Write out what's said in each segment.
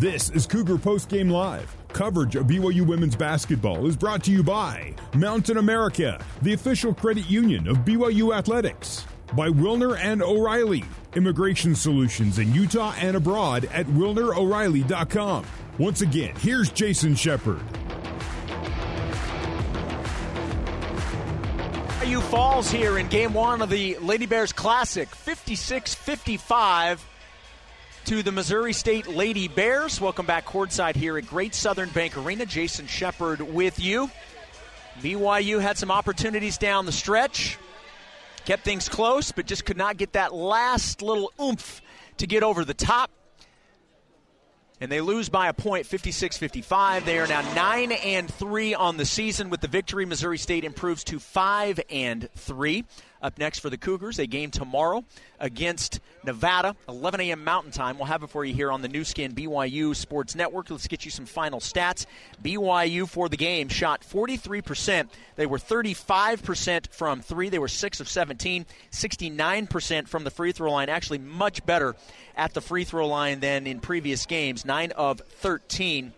This is Cougar Post Game Live. Coverage of BYU women's basketball is brought to you by Mountain America, the official credit union of BYU athletics. By Wilner and O'Reilly, immigration solutions in Utah and abroad at WilnerO'Reilly.com. Once again, here's Jason Shepard. BYU falls here in game one of the Lady Bears Classic, 56 55 to the Missouri State Lady Bears. Welcome back courtside here at Great Southern Bank Arena. Jason Shepard with you. BYU had some opportunities down the stretch, kept things close, but just could not get that last little oomph to get over the top. And they lose by a point, 56-55. They are now 9 and 3 on the season with the victory. Missouri State improves to 5 and 3. Up next for the Cougars, a game tomorrow against Nevada, 11 a.m. Mountain Time. We'll have it for you here on the Nu Skin BYU Sports Network. Let's get you some final stats. BYU for the game shot 43%. They were 35% from three. They were 6 of 17, 69% from the free throw line. Actually, much better at the free throw line than in previous games, 9 of 13.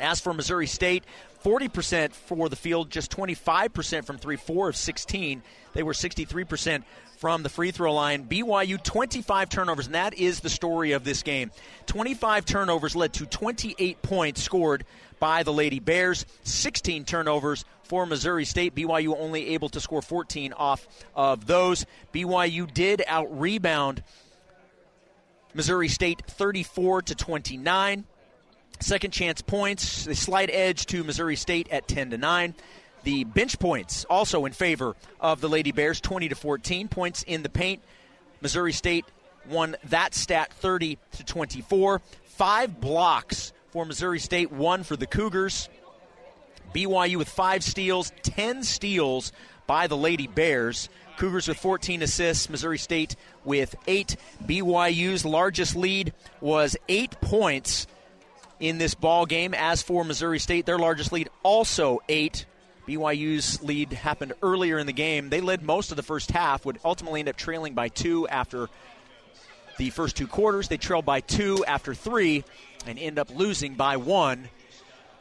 As for Missouri State, 40% for the field, just 25% from three, 4 of 16. They were 63% from the free throw line. BYU 25 turnovers, and that is the story of this game. 25 turnovers led to 28 points scored by the Lady Bears. 16 turnovers for Missouri State. BYU only able to score 14 off of those. BYU did out rebound Missouri State 34 to 29. Second chance points, the slight edge to Missouri State at 10 to 9. The bench points also in favor of the Lady Bears, 20 to 14 points in the paint. Missouri State won that stat 30 to 24. Five blocks for Missouri State, one for the Cougars. BYU with five steals, 10 steals by the Lady Bears. Cougars with 14 assists, Missouri State with eight. BYU's largest lead was eight points in this ball game. As for Missouri State, their largest lead also eight. BYU's lead happened earlier in the game. They led most of the first half, would ultimately end up trailing by two after the first two quarters. They trailed by two after three and end up losing by one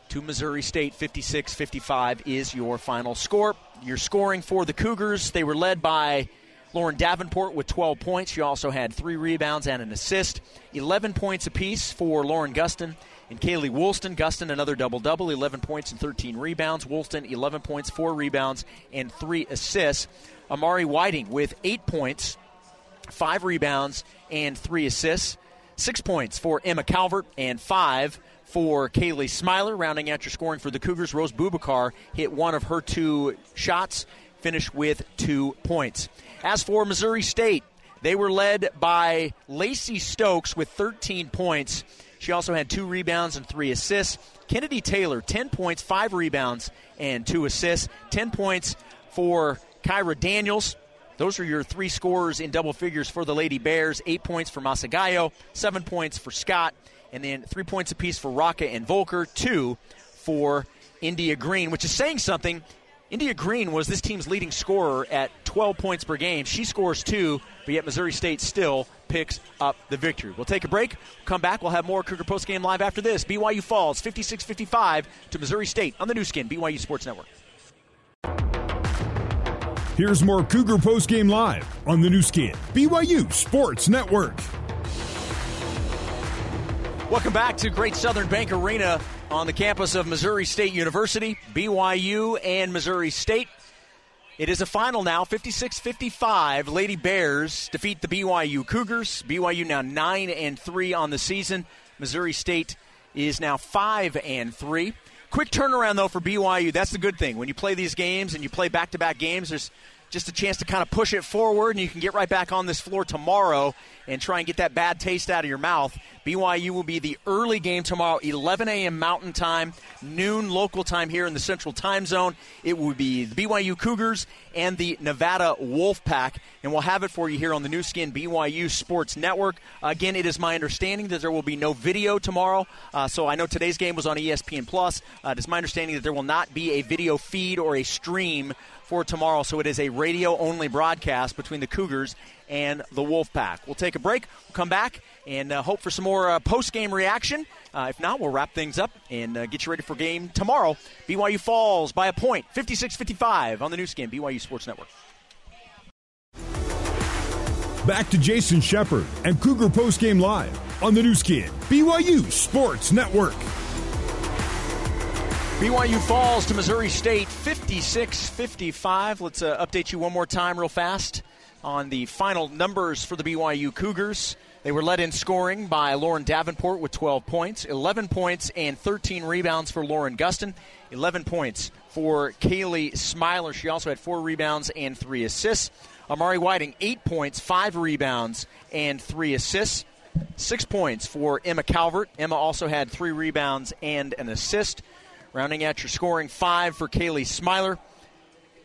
to Missouri State. 56 55 is your final score. Your scoring for the Cougars, they were led by Lauren Davenport with 12 points. She also had three rebounds and an assist. 11 points apiece for Lauren Gustin and Kaylee Woolston. Gustin, another double double, 11 points and 13 rebounds. Woolston, 11 points, 4 rebounds, and 3 assists. Amari Whiting with 8 points, 5 rebounds, and 3 assists. 6 points for Emma Calvert, and 5 for Kaylee Smiler. Rounding out your scoring for the Cougars, Rose Bubakar hit one of her two shots, finished with 2 points. As for Missouri State, they were led by Lacey Stokes with 13 points. She also had two rebounds and three assists. Kennedy Taylor, 10 points, five rebounds, and two assists. 10 points for Kyra Daniels. Those are your three scorers in double figures for the Lady Bears. Eight points for Masagayo, seven points for Scott, and then three points apiece for Rocca and Volker, two for India Green, which is saying something. India Green was this team's leading scorer at 12 points per game. She scores two, but yet Missouri State still picks up the victory. We'll take a break. Come back. We'll have more Cougar Post Game Live after this. BYU falls 56 55 to Missouri State on the Nu Skin, BYU Sports Network. Here's more Cougar Post Game Live on the Nu Skin, BYU Sports Network. Welcome back to Great Southern Bank Arena on the campus of Missouri State University, BYU and Missouri State. It is a final now, 56 55. Lady Bears defeat the BYU Cougars. BYU now 9 and 3 on the season. Missouri State is now 5 and 3. Quick turnaround, though, for BYU. That's the good thing. When you play these games and you play back to back games, there's just a chance to kind of push it forward, and you can get right back on this floor tomorrow and try and get that bad taste out of your mouth. BYU will be the early game tomorrow, 11 a.m. Mountain Time, noon local time here in the Central Time Zone. It will be the BYU Cougars and the Nevada Wolfpack, and we'll have it for you here on the Nu Skin BYU Sports Network. Again, it is my understanding that there will be no video tomorrow, uh, so I know today's game was on ESPN Plus. Uh, it is my understanding that there will not be a video feed or a stream for tomorrow. So it is a radio only broadcast between the Cougars and the Wolfpack. We'll take a break. We'll come back and uh, hope for some more uh, post game reaction. Uh, if not, we'll wrap things up and uh, get you ready for game tomorrow. BYU falls by a point, 56 55 on the Nu Skin, BYU Sports Network. Back to Jason Shepard and Cougar Post Game Live on the Nu Skin, BYU Sports Network. BYU falls to Missouri State 56 55. Let's uh, update you one more time, real fast, on the final numbers for the BYU Cougars. They were led in scoring by Lauren Davenport with 12 points, 11 points and 13 rebounds for Lauren Gustin, 11 points for Kaylee Smiler. She also had four rebounds and three assists. Amari Whiting, eight points, five rebounds, and three assists. Six points for Emma Calvert. Emma also had three rebounds and an assist. Rounding out your scoring, five for Kaylee Smiler,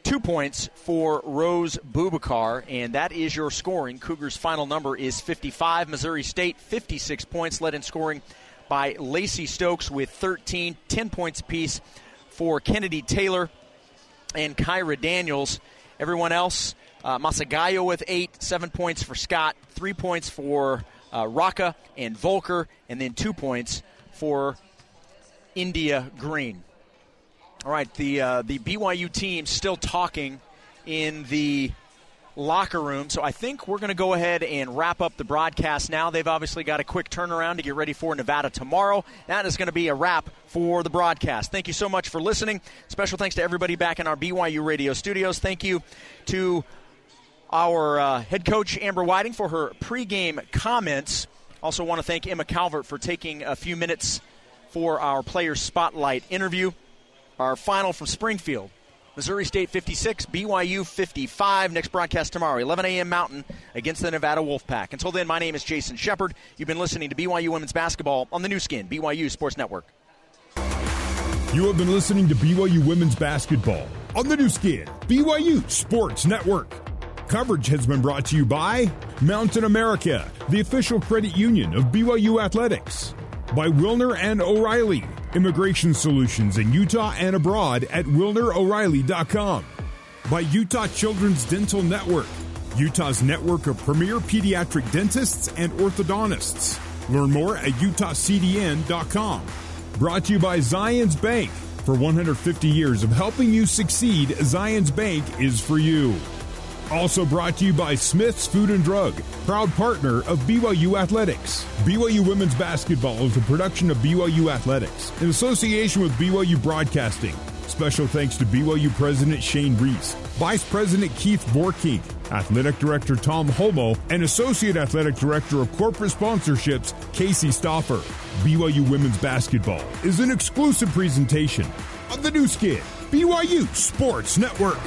two points for Rose Bubakar, and that is your scoring. Cougars' final number is 55. Missouri State, 56 points, led in scoring by Lacey Stokes with 13, 10 points apiece for Kennedy Taylor and Kyra Daniels. Everyone else, uh, Masagayo with eight, seven points for Scott, three points for uh, Rocca and Volker, and then two points for India Green. All right, the uh, the BYU team still talking in the locker room. So I think we're going to go ahead and wrap up the broadcast now. They've obviously got a quick turnaround to get ready for Nevada tomorrow. That is going to be a wrap for the broadcast. Thank you so much for listening. Special thanks to everybody back in our BYU radio studios. Thank you to our uh, head coach Amber Whiting for her pregame comments. Also want to thank Emma Calvert for taking a few minutes for our player Spotlight interview. Our final from Springfield. Missouri State 56, BYU 55. Next broadcast tomorrow, 11 a.m. Mountain against the Nevada Wolfpack. Until then, my name is Jason Shepard. You've been listening to BYU Women's Basketball on the Nu Skin, BYU Sports Network. You have been listening to BYU Women's Basketball on the Nu Skin, BYU Sports Network. Coverage has been brought to you by Mountain America, the official credit union of BYU Athletics by Wilner and O'Reilly, Immigration Solutions in Utah and abroad at WilnerO'Reilly.com. By Utah Children's Dental Network, Utah's network of premier pediatric dentists and orthodontists. Learn more at UtahCDN.com. Brought to you by Zions Bank. For 150 years of helping you succeed, Zions Bank is for you. Also brought to you by Smith's Food and Drug, proud partner of BYU Athletics. BYU Women's Basketball is a production of BYU Athletics in association with BYU Broadcasting. Special thanks to BYU President Shane Reese, Vice President Keith Vorkink, Athletic Director Tom Holmoe, and Associate Athletic Director of Corporate Sponsorships Casey Stoffer. BYU Women's Basketball is an exclusive presentation of the Nu Skin, BYU Sports Network.